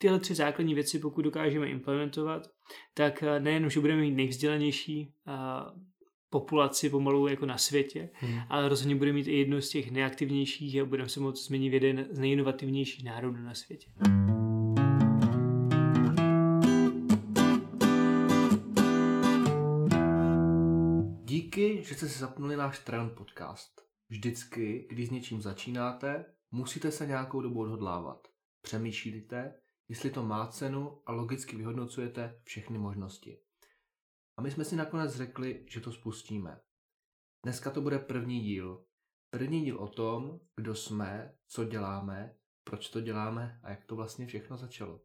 tyhle tři základní věci, pokud dokážeme implementovat, tak nejen, že budeme mít nejvzdělanější populaci pomalu jako na světě, hmm. ale rozhodně bude mít i jednu z těch nejaktivnějších a budeme se moct změnit v jeden z nejinovativnějších národů na světě. Díky, že jste si zapnuli náš Trend podcast. Vždycky, když s něčím začínáte, musíte se nějakou dobu odhodlávat. Přemýšlíte, jestli to má cenu a logicky vyhodnocujete všechny možnosti. A my jsme si nakonec řekli, že to spustíme. Dneska to bude první díl. První díl o tom, kdo jsme, co děláme, proč to děláme a jak to vlastně všechno začalo.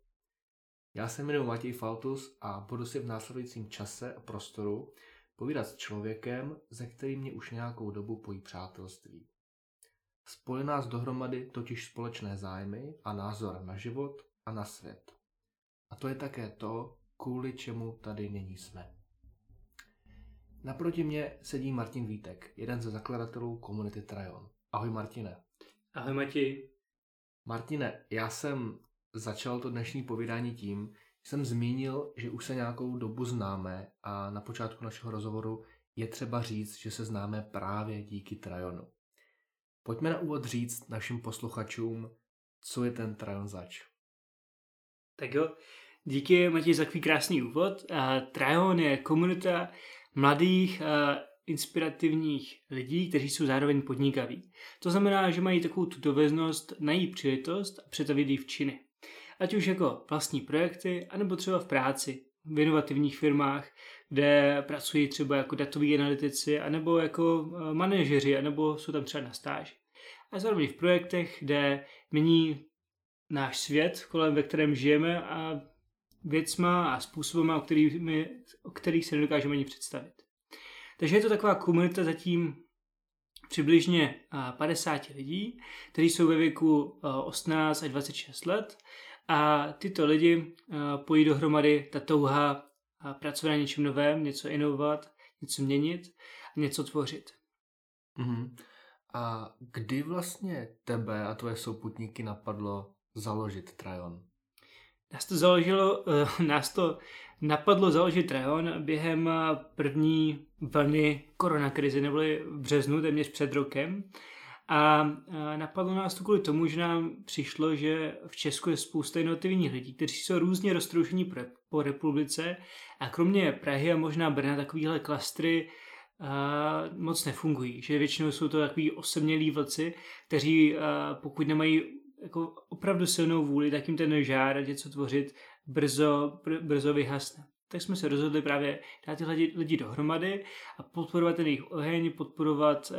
Já se jmenuji Matěj Faltus a budu si v následujícím čase a prostoru povídat s člověkem, ze kterým mě už nějakou dobu pojí přátelství. Spojí nás dohromady totiž společné zájmy a názor na život a na svět. A to je také to, kvůli čemu tady nyní jsme. Naproti mě sedí Martin Vítek, jeden ze zakladatelů komunity Trajon. Ahoj Martine. Ahoj Mati. Martine, já jsem začal to dnešní povídání tím, že jsem zmínil, že už se nějakou dobu známe a na počátku našeho rozhovoru je třeba říct, že se známe právě díky Trajonu. Pojďme na úvod říct našim posluchačům, co je ten Trajon zač. Tak jo, díky Matěj za takový krásný úvod. Trajon je komunita mladých a inspirativních lidí, kteří jsou zároveň podnikaví. To znamená, že mají takovou tu doveznost najít příležitost a přetavit ji v činy. Ať už jako vlastní projekty, anebo třeba v práci, v inovativních firmách, kde pracují třeba jako datoví analytici, anebo jako e, manažeři, anebo jsou tam třeba na stáži. A zároveň v projektech, kde mění náš svět, kolem ve kterém žijeme a věcma a způsobama, o, kterými, o kterých se nedokážeme ani představit. Takže je to taková komunita zatím přibližně 50 lidí, kteří jsou ve věku 18 až 26 let a tyto lidi pojí dohromady ta touha pracovat na něčem novém, něco inovovat, něco měnit a něco tvořit. Mm-hmm. A kdy vlastně tebe a tvoje souputníky napadlo založit Trajon? Nás to založilo, uh, nás to napadlo založit Trajon během první vlny koronakrize, neboli v březnu, téměř před rokem. A napadlo nás to kvůli tomu, že nám přišlo, že v Česku je spousta inovativních lidí, kteří jsou různě roztroušení po republice a kromě Prahy a možná Brna takovýhle klastry moc nefungují. Že většinou jsou to takový osobnělí vlci, kteří pokud nemají jako opravdu silnou vůli, tak jim ten žár něco tvořit brzo, br- brzo vyhasne. Tak jsme se rozhodli právě dát tyhle lidi, lidi dohromady a podporovat ten jejich oheň, podporovat uh,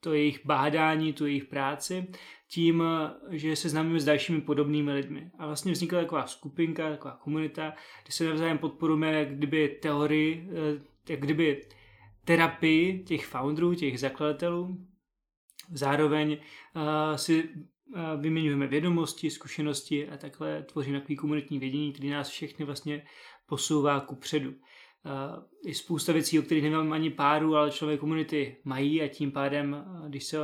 to jejich bádání, tu jejich práci tím, že se známíme s dalšími podobnými lidmi. A vlastně vznikla taková skupinka, taková komunita, kde se navzájem podporujeme jak kdyby teorii, uh, jak kdyby terapii těch founderů, těch zakladatelů. Zároveň uh, si vyměňujeme vědomosti, zkušenosti a takhle tvoříme takový komunitní vědění, který nás všechny vlastně posouvá ku předu. Je spousta věcí, o kterých nemám ani páru, ale člověk komunity mají a tím pádem, když se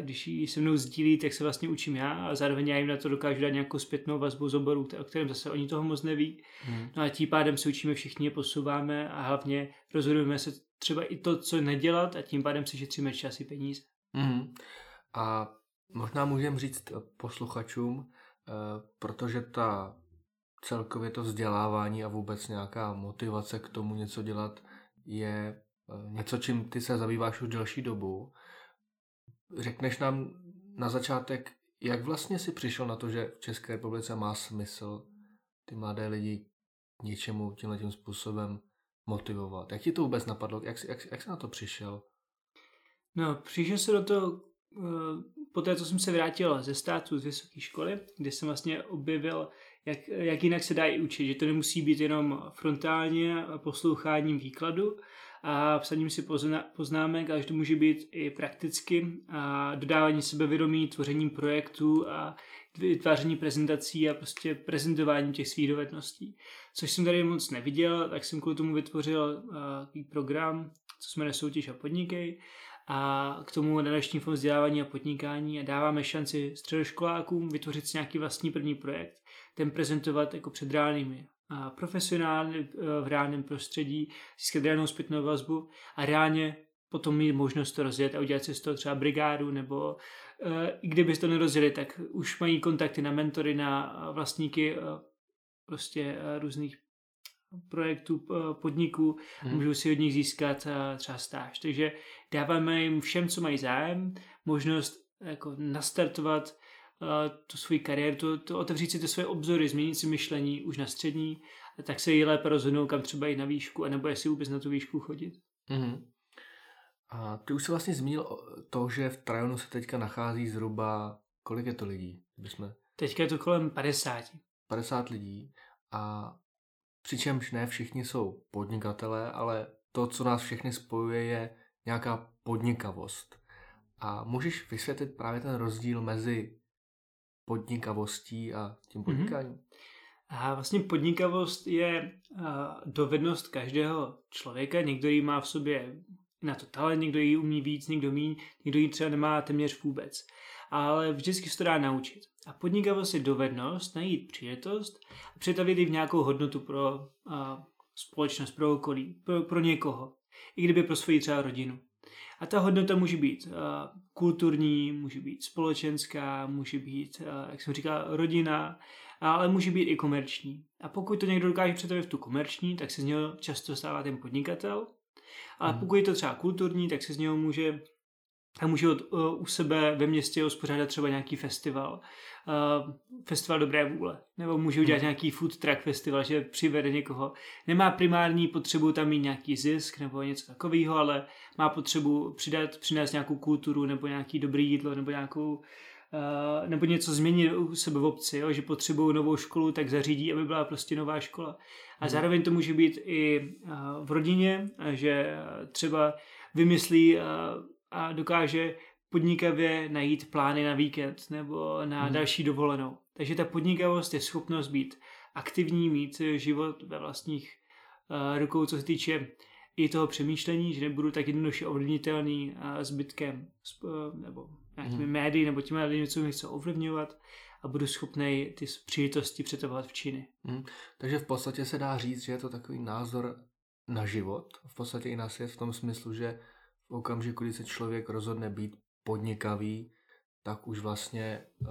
když ji se mnou sdílí, tak se vlastně učím já a zároveň já jim na to dokážu dát nějakou zpětnou vazbu z oboru, o kterém zase oni toho moc neví. Hmm. No a tím pádem se učíme všichni, posouváme a hlavně rozhodujeme se třeba i to, co nedělat a tím pádem si šetříme čas i peníze. Hmm. A Možná můžeme říct eh, posluchačům, eh, protože ta celkově to vzdělávání a vůbec nějaká motivace k tomu něco dělat je eh, něco, čím ty se zabýváš už delší dobu. Řekneš nám na začátek, jak vlastně si přišel na to, že v České republice má smysl ty mladé lidi něčemu tímhle tím způsobem motivovat? Jak ti to vůbec napadlo? Jak, jak, jak jsi na to přišel? No, přišel se do toho poté, co jsem se vrátil ze státu z vysoké školy, kde jsem vlastně objevil, jak, jak jinak se dá i učit, že to nemusí být jenom frontálně posloucháním výkladu a psaním si pozna, poznámek, ale že to může být i prakticky a dodávání sebevědomí, tvořením projektů a vytváření prezentací a prostě prezentování těch svých dovedností. Což jsem tady moc neviděl, tak jsem kvůli tomu vytvořil uh, program, co jsme nesoutěž a podnikej a k tomu nadační fond vzdělávání a podnikání a dáváme šanci středoškolákům vytvořit si nějaký vlastní první projekt, ten prezentovat jako před reálnými profesionály e, v reálném prostředí, získat reálnou zpětnou vazbu a reálně potom mít možnost to rozjet a udělat si z toho třeba brigádu, nebo e, i kdyby to nerozjeli, tak už mají kontakty na mentory, na vlastníky e, prostě různých projektů, podniků, hmm. můžou si od nich získat třeba stáž. Takže dáváme jim všem, co mají zájem, možnost jako nastartovat tu svoji kariéru, to, to otevřít si ty svoje obzory, změnit si myšlení už na střední, tak se jí lépe rozhodnou, kam třeba i na výšku, anebo jestli vůbec na tu výšku chodit. Mm-hmm. A ty už jsi vlastně zmínil to, že v Trajonu se teďka nachází zhruba, kolik je to lidí? Jsme... Teďka je to kolem 50. 50 lidí a přičemž ne všichni jsou podnikatelé, ale to, co nás všechny spojuje, je nějaká podnikavost. A můžeš vysvětlit právě ten rozdíl mezi podnikavostí a tím mhm. podnikáním? Mm-hmm. A vlastně podnikavost je dovednost každého člověka. Někdo ji má v sobě na to talent, někdo ji umí víc, někdo míň, někdo ji třeba nemá téměř vůbec. Ale vždycky se to dá naučit. A podnikavost je dovednost najít příležitost a přetavit ji v nějakou hodnotu pro a, společnost, pro okolí, pro, pro někoho. I kdyby pro svoji třeba rodinu. A ta hodnota může být uh, kulturní, může být společenská, může být, uh, jak jsem říkal, rodina, ale může být i komerční. A pokud to někdo dokáže přetavit v tu komerční, tak se z něho často stává ten podnikatel. Ale hmm. pokud je to třeba kulturní, tak se z něho může a může od, uh, u sebe ve městě uspořádat třeba nějaký festival, uh, festival dobré vůle, nebo může udělat hmm. nějaký food truck festival, že přivede někoho. Nemá primární potřebu tam mít nějaký zisk nebo něco takového, ale má potřebu přidat, přinést nějakou kulturu nebo nějaký dobrý jídlo nebo nějakou Uh, nebo něco změnit u sebe v obci, jo? že potřebují novou školu, tak zařídí, aby byla prostě nová škola. A hmm. zároveň to může být i uh, v rodině, že třeba vymyslí uh, a dokáže podnikavě najít plány na víkend nebo na hmm. další dovolenou. Takže ta podnikavost je schopnost být aktivní, mít život ve vlastních uh, rukou, co se týče i toho přemýšlení, že nebudu tak jednoduše ovlivnitelný uh, zbytkem uh, nebo nějakými hmm. médii nebo těmi lidmi, co mi chce ovlivňovat a budu schopný ty příležitosti přetavovat v činy. Hmm. Takže v podstatě se dá říct, že je to takový názor na život, v podstatě i na svět v tom smyslu, že v okamžiku, kdy se člověk rozhodne být podnikavý, tak už vlastně uh,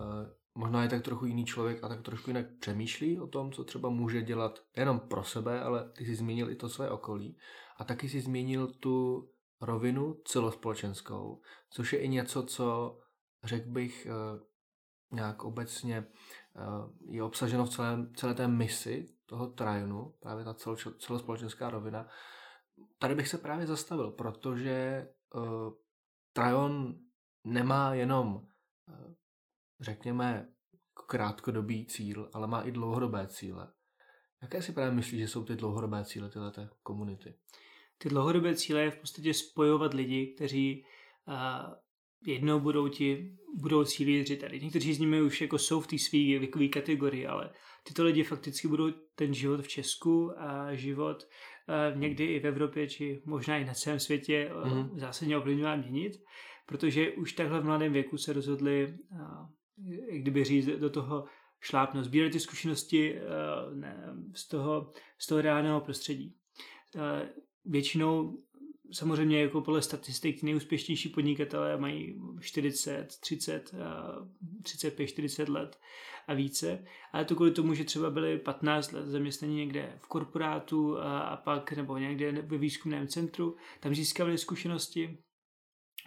možná je tak trochu jiný člověk a tak trošku jinak přemýšlí o tom, co třeba může dělat jenom pro sebe, ale ty jsi zmínil i to své okolí. A taky si zmínil tu rovinu celospolečenskou, což je i něco, co řekl bych uh, nějak obecně uh, je obsaženo v celé, celé té misi toho trajnu, právě ta celo, celospolečenská rovina, tady bych se právě zastavil, protože uh, Trajon nemá jenom, uh, řekněme, krátkodobý cíl, ale má i dlouhodobé cíle. Jaké si právě myslíš, že jsou ty dlouhodobé cíle této komunity? Ty dlouhodobé cíle je v podstatě spojovat lidi, kteří uh, jednou budou ti budoucí lídři tady. Někteří z nimi už jako jsou v té své věkové kategorii, ale tyto lidi fakticky budou ten život v Česku a život uh, někdy i v Evropě, či možná i na celém světě uh, mm-hmm. zásadně ovlivňovat měnit, protože už takhle v mladém věku se rozhodli, uh, jak kdyby říct, do toho šlápnout, sbírat ty zkušenosti uh, ne, z, toho, z toho reálného prostředí. Uh, většinou samozřejmě jako podle statistik nejúspěšnější podnikatelé mají 40, 30, 35, 40 let a více. Ale to kvůli tomu, že třeba byli 15 let zaměstnaní někde v korporátu a, a pak nebo někde ve výzkumném centru, tam získali zkušenosti,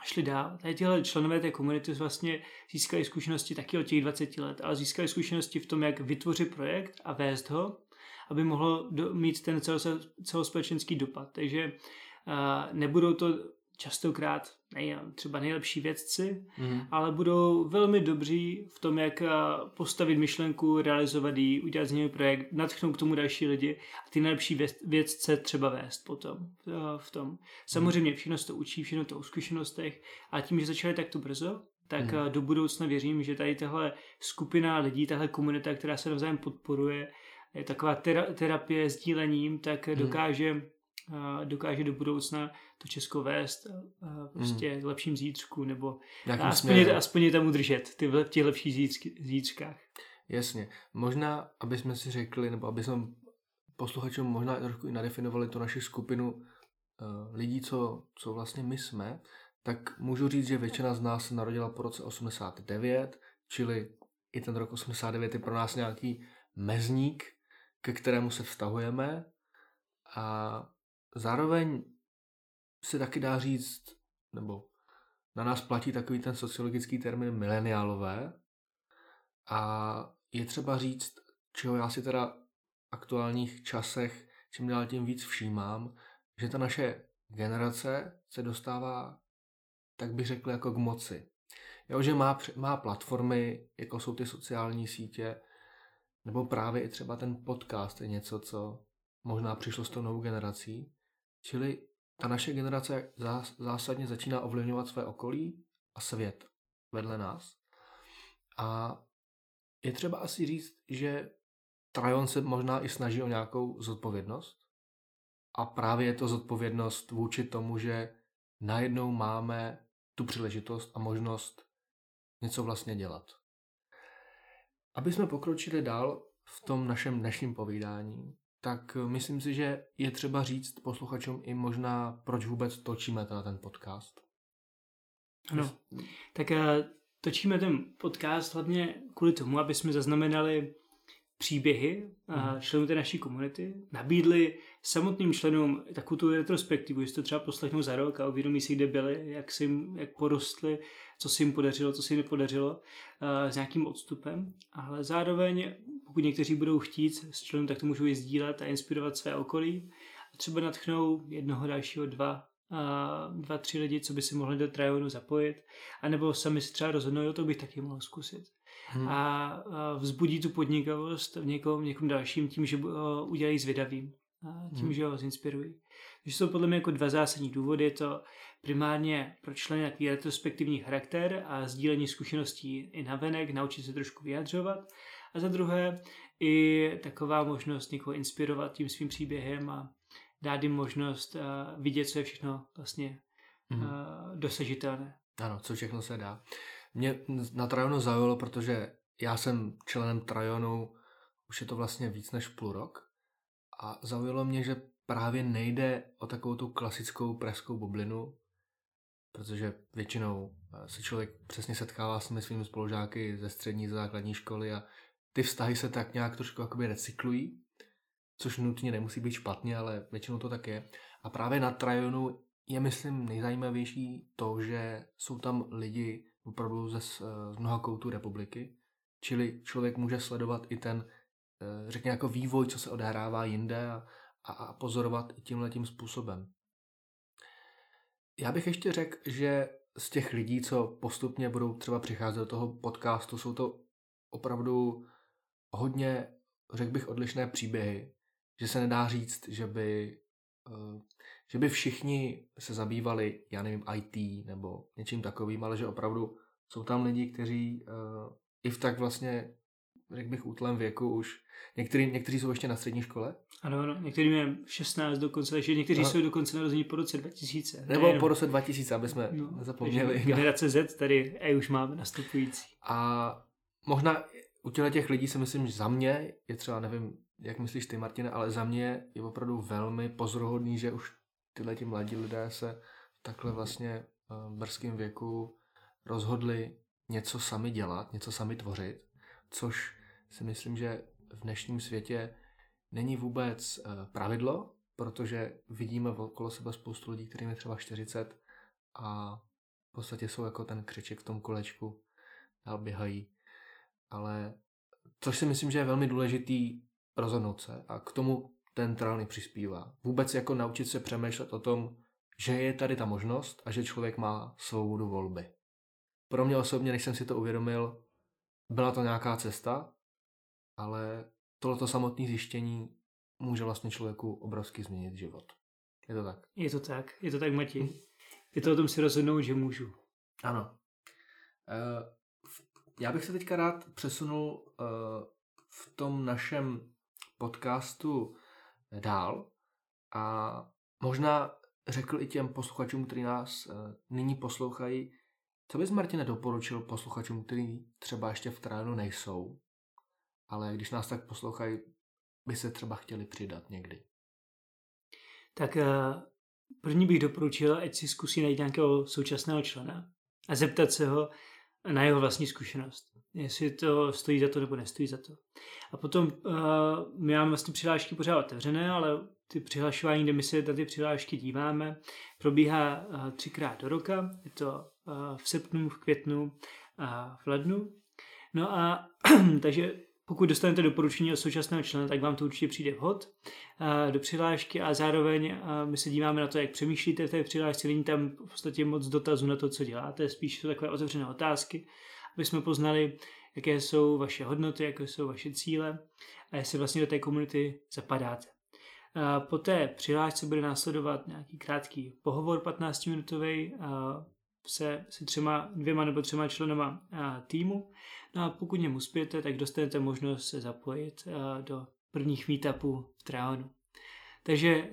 šli dál. Tady tyhle členové té komunity vlastně získali zkušenosti taky od těch 20 let, ale získali zkušenosti v tom, jak vytvořit projekt a vést ho, aby mohlo do, mít ten celospolečenský dopad. Takže nebudou to častokrát nej, třeba nejlepší vědci, mm. ale budou velmi dobří v tom, jak postavit myšlenku, realizovat ji, udělat z něj projekt, natchnout k tomu další lidi a ty nejlepší vědce třeba vést potom v tom. Samozřejmě všechno se to učí, všechno to o zkušenostech a tím, že začali takto brzo, tak mm. do budoucna věřím, že tady tahle skupina lidí, tahle komunita, která se navzájem podporuje, je taková terapie sdílením, tak mm. dokáže dokáže do budoucna to Česko vést prostě hmm. lepším zítřku, nebo aspoň, aspoň je tam udržet ty v těch lepších zítřkách. Jasně. Možná, aby jsme si řekli, nebo aby jsme posluchačům možná trošku i nadefinovali tu naši skupinu uh, lidí, co, co vlastně my jsme, tak můžu říct, že většina z nás se narodila po roce 89, čili i ten rok 89 je pro nás nějaký mezník, ke kterému se vztahujeme a zároveň se taky dá říct, nebo na nás platí takový ten sociologický termín mileniálové a je třeba říct, čeho já si teda v aktuálních časech čím dál tím víc všímám, že ta naše generace se dostává, tak bych řekl, jako k moci. Jo, že má, má platformy, jako jsou ty sociální sítě, nebo právě i třeba ten podcast je něco, co možná přišlo s tou novou generací. Čili ta naše generace zásadně začíná ovlivňovat své okolí a svět vedle nás. A je třeba asi říct, že Trajon se možná i snaží o nějakou zodpovědnost. A právě je to zodpovědnost vůči tomu, že najednou máme tu příležitost a možnost něco vlastně dělat. Aby jsme pokročili dál v tom našem dnešním povídání, tak myslím si, že je třeba říct posluchačům i možná, proč vůbec točíme na ten podcast. Ano, tak eh, točíme ten podcast hlavně kvůli tomu, aby jsme zaznamenali příběhy mm. členů té naší komunity, nabídli samotným členům takovou tu retrospektivu, jestli to třeba poslechnou za rok a uvědomí si, kde byli, jak, si jim, jak porostli, co se jim podařilo, co se jim nepodařilo s nějakým odstupem. Ale zároveň, pokud někteří budou chtít s členům, tak to můžou i sdílet a inspirovat své okolí. A třeba natchnou jednoho dalšího, dva a dva, tři lidi, co by si mohli do Trajonu zapojit, anebo sami si třeba rozhodnou, jo, to bych taky mohl zkusit. Hmm. A, vzbudí tu podnikavost v někom, někom dalším tím, že ho udělají zvědavým. A tím, hmm. že ho zinspirují. Takže jsou podle mě jako dva zásadní důvody. Je to primárně pro členy takový retrospektivní charakter a sdílení zkušeností i na venek, naučit se trošku vyjadřovat. A za druhé i taková možnost někoho inspirovat tím svým příběhem a dát jim možnost uh, vidět, co je všechno vlastně uh, dosažitelné. Ano, co všechno se dá. Mě na Trajonu zaujalo, protože já jsem členem Trajonu, už je to vlastně víc než půl rok a zaujalo mě, že právě nejde o takovou tu klasickou preskou bublinu, protože většinou eh, se člověk přesně setkává s svými spolužáky ze střední, ze základní školy a ty vztahy se tak nějak trošku jakoby recyklují, což nutně nemusí být špatně, ale většinou to tak je. A právě na Trajonu je, myslím, nejzajímavější to, že jsou tam lidi opravdu ze, z mnoha koutů republiky, čili člověk může sledovat i ten, eh, řekněme, jako vývoj, co se odehrává jinde a, a, a pozorovat i tímhle tím způsobem. Já bych ještě řekl, že z těch lidí, co postupně budou třeba přicházet do toho podcastu, jsou to opravdu hodně, řekl bych, odlišné příběhy, že se nedá říct, že by, eh, že by všichni se zabývali, já nevím, IT nebo něčím takovým, ale že opravdu jsou tam lidi, kteří uh, i v tak vlastně, řekl bych, útlém věku už, některý, někteří jsou ještě na střední škole. Ano, ano, některý mě 16 dokonce, takže někteří Aha. jsou dokonce narození po roce 2000. Nebo ne, po roce 2000, aby jsme no, nezapomněli. Generace Z tady a už máme nastupující. A možná u těch lidí si myslím, že za mě je třeba, nevím, jak myslíš ty, Martine, ale za mě je opravdu velmi pozoruhodný, že už tyhle ti mladí lidé se takhle vlastně v brzkém věku rozhodli něco sami dělat, něco sami tvořit, což si myslím, že v dnešním světě není vůbec pravidlo, protože vidíme okolo sebe spoustu lidí, kterým je třeba 40 a v podstatě jsou jako ten křeček v tom kolečku, dál běhají. Ale což si myslím, že je velmi důležitý rozhodnout se a k tomu ten trálny přispívá. Vůbec jako naučit se přemýšlet o tom, že je tady ta možnost a že člověk má svobodu volby. Pro mě osobně, než jsem si to uvědomil, byla to nějaká cesta, ale tohleto samotné zjištění může vlastně člověku obrovsky změnit život. Je to tak? Je to tak, je to tak, Mati. Je to o tom si rozhodnout, že můžu. Ano. Uh, já bych se teďka rád přesunul uh, v tom našem podcastu dál a možná řekl i těm posluchačům, kteří nás uh, nyní poslouchají, co bys, Martine, doporučil posluchačům, kteří třeba ještě v terénu nejsou, ale když nás tak poslouchají, by se třeba chtěli přidat někdy? Tak uh, první bych doporučil, ať si zkusí najít nějakého současného člena a zeptat se ho na jeho vlastní zkušenost. Jestli to stojí za to nebo nestojí za to. A potom uh, my máme vlastně přihlášky pořád otevřené, ale ty přihlašování, kde my se na ty přihlášky díváme, probíhá uh, třikrát do roka. Je to uh, v srpnu, v květnu a v lednu. No a takže pokud dostanete doporučení od současného člena, tak vám to určitě přijde vhod uh, do přihlášky a zároveň uh, my se díváme na to, jak přemýšlíte v té přihlášce. Není tam v podstatě moc dotazů na to, co děláte, spíš jsou takové otevřené otázky, aby jsme poznali, jaké jsou vaše hodnoty, jaké jsou vaše cíle a jestli vlastně do té komunity zapadáte. Po té přihlášce bude následovat nějaký krátký pohovor 15-minutový se, se třema, dvěma nebo třema členama týmu. No a pokud něm uspějete, tak dostanete možnost se zapojit do prvních meetupů v Traonu. Takže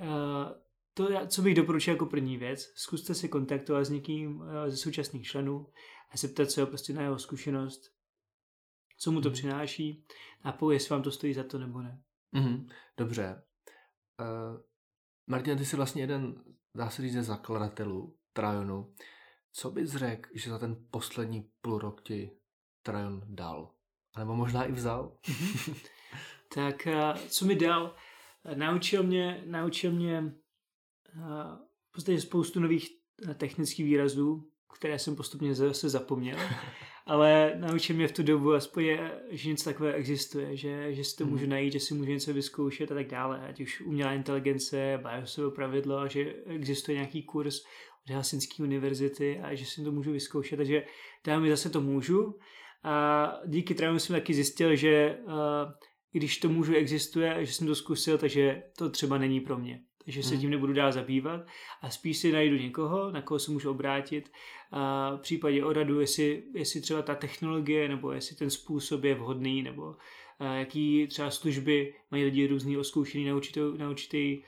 to, co bych doporučil jako první věc, zkuste si kontaktovat s někým ze současných členů a zeptat se ho prostě na jeho zkušenost, co mu to mm. přináší a po, jestli vám to stojí za to nebo ne. Mm, dobře. Uh, Martin, ty jsi vlastně jeden, dá se říct, ze zakladatelů Trajonu. Co bys řekl, že za ten poslední půl rok ti Trajon dal? Nebo možná i vzal? Mhm. tak uh, co mi dal? Naučil mě, naučil mě uh, v podstatě spoustu nových technických výrazů, které jsem postupně zase zapomněl. ale naučil mě v tu dobu aspoň, že něco takové existuje, že, že si to hmm. můžu najít, že si můžu něco vyzkoušet a tak dále. Ať už umělá inteligence, BIOSové pravidlo a že existuje nějaký kurz od Helsinské univerzity a že si to můžu vyzkoušet, takže tam mi zase to můžu. A díky trému jsem taky zjistil, že uh, když to můžu existuje, že jsem to zkusil, takže to třeba není pro mě že se hmm. tím nebudu dál zabývat a spíš si najdu někoho, na koho se můžu obrátit a v případě o radu, jestli, jestli třeba ta technologie nebo jestli ten způsob je vhodný nebo jaký třeba služby mají lidi různý oskoušený na určitý, na určitý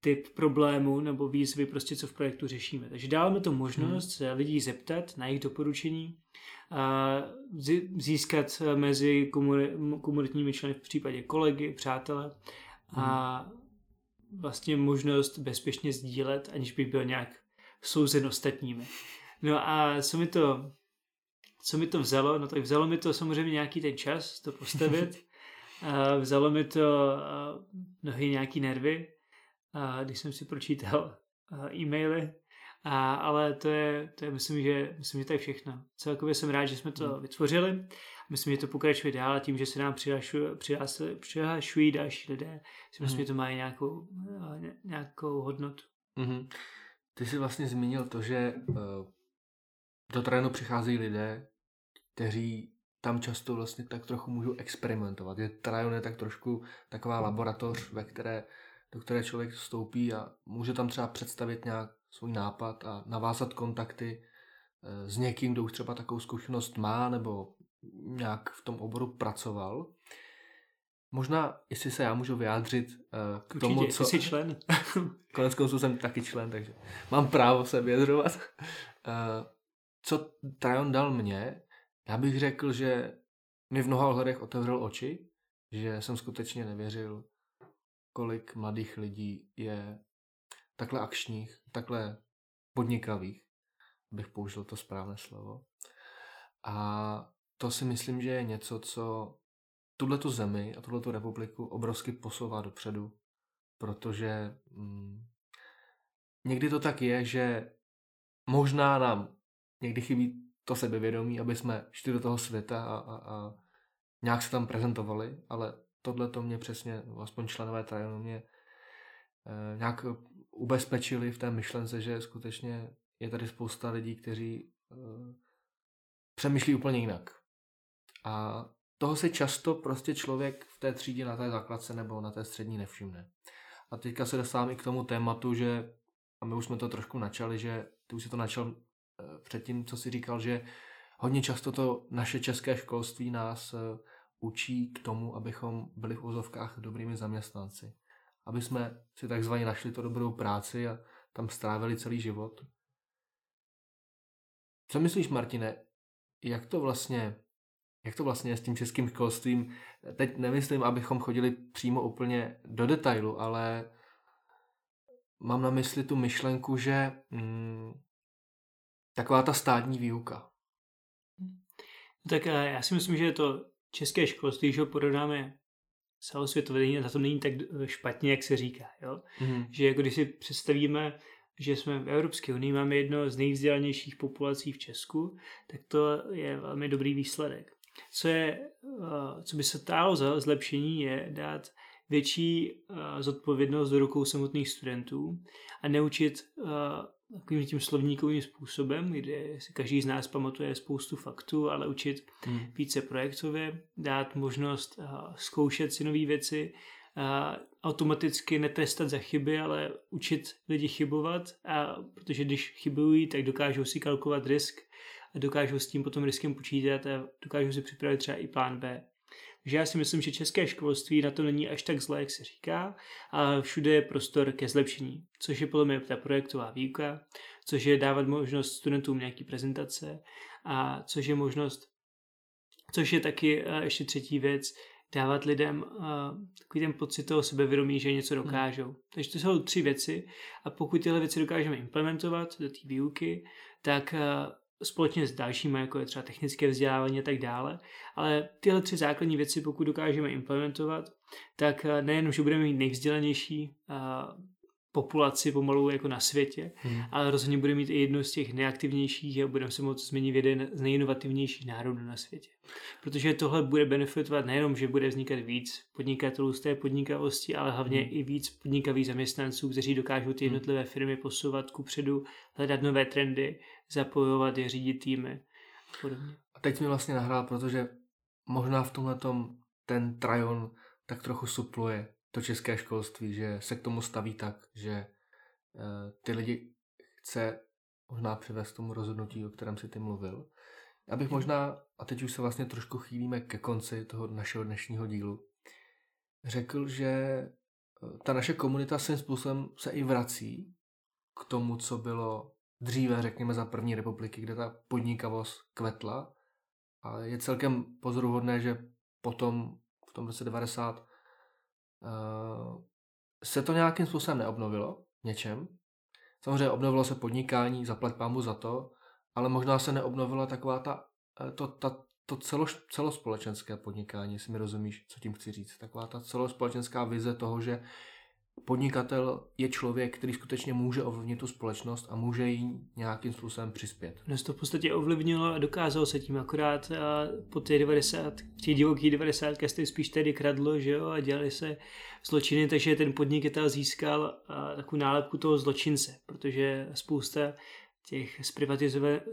typ problému nebo výzvy, prostě co v projektu řešíme. Takže dáváme to možnost hmm. se lidí zeptat na jejich doporučení, a získat mezi komunitními členy v případě kolegy, přátele a hmm vlastně možnost bezpečně sdílet, aniž by byl nějak souzen ostatními. No a co mi to, co mi to vzalo? No tak vzalo mi to samozřejmě nějaký ten čas to postavit. A vzalo mi to mnohé nějaký nervy, a když jsem si pročítal e-maily, a, ale to je, to je myslím, že, myslím, že to je všechno. Celkově jsem rád, že jsme to hmm. vytvořili myslím, že to pokračuje dál tím, že se nám přihlašují další lidé. Si myslím, mm. že to má nějakou, eh, nějakou hodnotu. Mm-hmm. Ty jsi vlastně zmínil to, že uh, do trénu přicházejí lidé, kteří tam často vlastně tak trochu můžou experimentovat. Je Trajon je tak trošku taková laboratoř, ve které, do které člověk vstoupí a může tam třeba představit nějak svůj nápad a navázat kontakty eh, s někým, kdo už třeba takovou zkušenost má, nebo nějak v tom oboru pracoval. Možná, jestli se já můžu vyjádřit uh, k Určitě, tomu, co... jsi člen. Konec konců jsem taky člen, takže mám právo se vyjadřovat. Uh, co Trajon dal mně, já bych řekl, že mi v mnoha ohledech otevřel oči, že jsem skutečně nevěřil, kolik mladých lidí je takhle akčních, takhle podnikavých, bych použil to správné slovo. A to si myslím, že je něco, co tuhletu zemi a tuhletu republiku obrovsky posouvá dopředu, protože mm, někdy to tak je, že možná nám někdy chybí to sebevědomí, aby jsme šli do toho světa a, a, a nějak se tam prezentovali, ale tohle to mě přesně, aspoň členové Trajanu mě e, nějak ubezpečili v té myšlence, že skutečně je tady spousta lidí, kteří e, přemýšlí úplně jinak. A toho se často prostě člověk v té třídě na té základce nebo na té střední nevšimne. A teďka se dostávám i k tomu tématu, že, a my už jsme to trošku načali, že ty už si to načal eh, předtím, co si říkal, že hodně často to naše české školství nás eh, učí k tomu, abychom byli v úzovkách dobrými zaměstnanci. Aby jsme si takzvaně našli to dobrou práci a tam strávili celý život. Co myslíš, Martine, jak to vlastně, jak to vlastně je s tím českým školstvím? Teď nemyslím, abychom chodili přímo úplně do detailu, ale mám na mysli tu myšlenku, že mm, taková ta státní výuka. Tak eh, já si myslím, že to české školství, že ho porovnáme celosvětově, na tom není tak špatně, jak se říká. Jo? Mm. Že jako když si představíme, že jsme v Evropské unii, máme jedno z nejvzdělanějších populací v Česku, tak to je velmi dobrý výsledek. Co, je, eh, co by se tálo za zlepšení, je dát větší eh, zodpovědnost do rukou samotných studentů a neučit eh, takovým tím slovníkovým způsobem, kde si každý z nás pamatuje spoustu faktů, ale učit hmm. více projektově, dát možnost zkoušet si nové věci, automaticky netrestat za chyby, ale učit lidi chybovat, a protože když chybují, tak dokážou si kalkulovat risk a dokážou s tím potom riskem počítat a dokážou si připravit třeba i plán B. Takže já si myslím, že české školství na to není až tak zlé, jak se říká, a všude je prostor ke zlepšení, což je podle mě ta projektová výuka, což je dávat možnost studentům nějaký prezentace a což je možnost, což je taky ještě třetí věc, dávat lidem uh, takový ten pocit toho sebevědomí, že něco hmm. dokážou. Hmm. Takže to jsou tři věci a pokud tyhle věci dokážeme implementovat do té výuky, tak uh, společně s dalšími, jako je třeba technické vzdělávání a tak dále, ale tyhle tři základní věci, pokud dokážeme implementovat, tak uh, nejenom, že budeme mít nejvzdělanější populaci pomalu jako na světě, hmm. ale rozhodně bude mít i jednu z těch nejaktivnějších a budeme se moct změnit v jeden z nejinovativnějších národů na světě. Protože tohle bude benefitovat nejenom, že bude vznikat víc podnikatelů z té podnikavosti, ale hlavně hmm. i víc podnikavých zaměstnanců, kteří dokážou ty hmm. jednotlivé firmy posouvat ku předu, hledat nové trendy, zapojovat je, řídit týmy a podobně. A teď mi vlastně nahrál, protože možná v tomhle ten trajon tak trochu supluje to české školství, že se k tomu staví tak, že eh, ty lidi chce možná přivést tomu rozhodnutí, o kterém si ty mluvil. Já bych možná, a teď už se vlastně trošku chýlíme ke konci toho našeho dnešního dílu, řekl, že eh, ta naše komunita svým způsobem se i vrací k tomu, co bylo dříve, řekněme, za první republiky, kde ta podnikavost kvetla. A je celkem pozoruhodné, že potom v tom roce 90 uh, se to nějakým způsobem neobnovilo něčem. Samozřejmě obnovilo se podnikání, zaplať pámu za to, ale možná se neobnovila taková ta, eh, to, ta, to celo, celospolečenské podnikání, jestli mi rozumíš, co tím chci říct. Taková ta celospolečenská vize toho, že podnikatel je člověk, který skutečně může ovlivnit tu společnost a může jí nějakým způsobem přispět. Dnes to v podstatě ovlivnilo a dokázalo se tím akorát a po té 90, v těch divokých 90 jste spíš tedy kradlo, že jo, a dělali se zločiny, takže ten podnikatel získal takovou nálepku toho zločince, protože spousta těch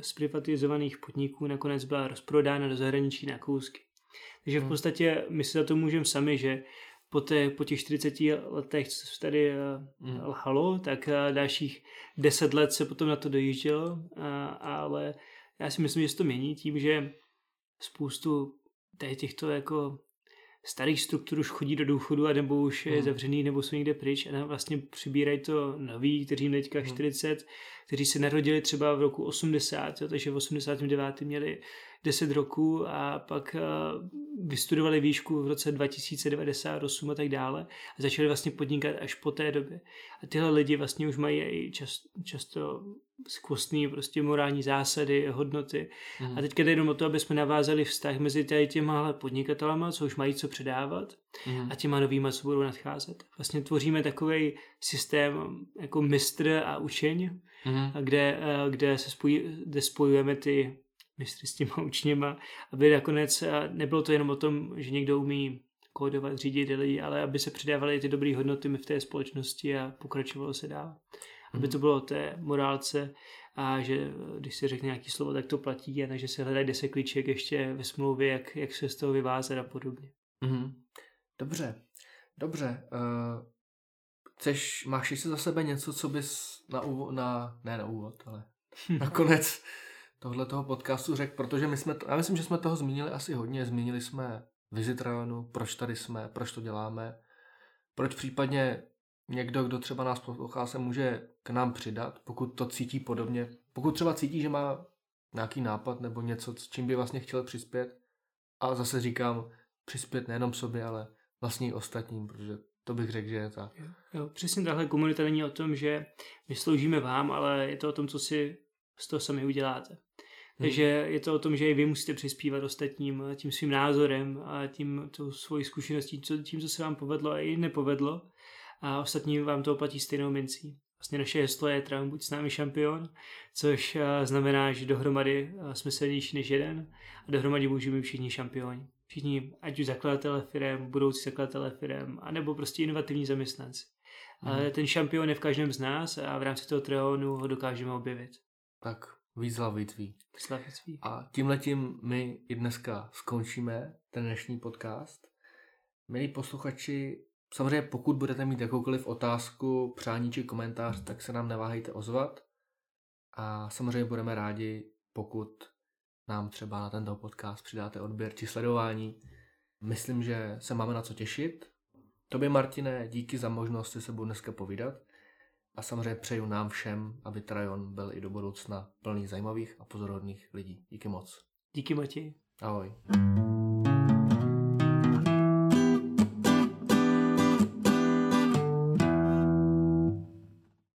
zprivatizovaných podniků nakonec byla rozprodána do zahraničí na kousky. Takže v hmm. podstatě my si za to můžeme sami, že po, té, po těch 40 letech, co se tady mm. lhalo, tak eh, dalších 10 let se potom na to dojíždělo, a, ale já si myslím, že se to mění tím, že spoustu těchto jako starých struktur už chodí do důchodu a nebo už je mm. zavřený nebo jsou někde pryč a vlastně přibírají to noví, kteří měli teďka 40, mm. kteří se narodili třeba v roku 80, jo, takže v 89. měli 10 roků a pak eh, vystudovali výšku v roce 2098 a tak dále a začali vlastně podnikat až po té době. A tyhle lidi vlastně už mají i čas, často skvostný prostě morální zásady, hodnoty. Mm. A teďka jde jenom o to, aby jsme navázali vztah mezi tady těma podnikatelama, co už mají co předávat mm. a těma novýma, co budou nadcházet. Vlastně tvoříme takový systém jako mistr a učeň, mm. kde, eh, kde se spojí, kde spojujeme ty mistry s těma učněma, aby nakonec nebylo to jenom o tom, že někdo umí kódovat, řídit lidi, ale aby se předávaly ty dobré hodnoty v té společnosti a pokračovalo se dál. Aby to bylo o té morálce a že když se řekne nějaký slovo, tak to platí a ne, že se hledají deset klíček ještě ve smlouvě, jak, jak se z toho vyvázat a podobně. Mm-hmm. Dobře, dobře. Uh, chceš, máš ještě za sebe něco, co bys na úvod, na, ne na úvod, ale nakonec tohle toho podcastu řekl, protože my jsme, já myslím, že jsme toho zmínili asi hodně. Zmínili jsme Visit rajonu, proč tady jsme, proč to děláme, proč případně někdo, kdo třeba nás poslouchá, se může k nám přidat, pokud to cítí podobně. Pokud třeba cítí, že má nějaký nápad nebo něco, s čím by vlastně chtěl přispět. A zase říkám, přispět nejenom sobě, ale vlastně i ostatním, protože to bych řekl, že je tak. Jo, jo, přesně tahle komunita není o tom, že my sloužíme vám, ale je to o tom, co si z toho sami uděláte. Takže hmm. je to o tom, že i vy musíte přispívat ostatním tím svým názorem a tím tou svojí zkušeností, co, tím, co se vám povedlo a i nepovedlo. A ostatní vám to oplatí stejnou mincí. Vlastně naše heslo je Trump buď s námi šampion, což znamená, že dohromady jsme silnější než jeden a dohromady můžeme všichni šampioni. Všichni, ať už zakladatelé firm, budoucí zakladatelé firm, anebo prostě inovativní zaměstnanci. Hmm. Ale ten šampion je v každém z nás a v rámci toho trionu ho dokážeme objevit. Tak Výzva vícví. Výzva vícví. A tímhletím my i dneska skončíme ten dnešní podcast. Milí posluchači, samozřejmě pokud budete mít jakoukoliv otázku, přání či komentář, tak se nám neváhejte ozvat. A samozřejmě budeme rádi, pokud nám třeba na tento podcast přidáte odběr či sledování. Myslím, že se máme na co těšit. Tobě, Martine, díky za možnost si se budu dneska povídat. A samozřejmě přeju nám všem, aby Trajon byl i do budoucna plný zajímavých a pozorodných lidí. Díky moc. Díky Matěj. Ahoj.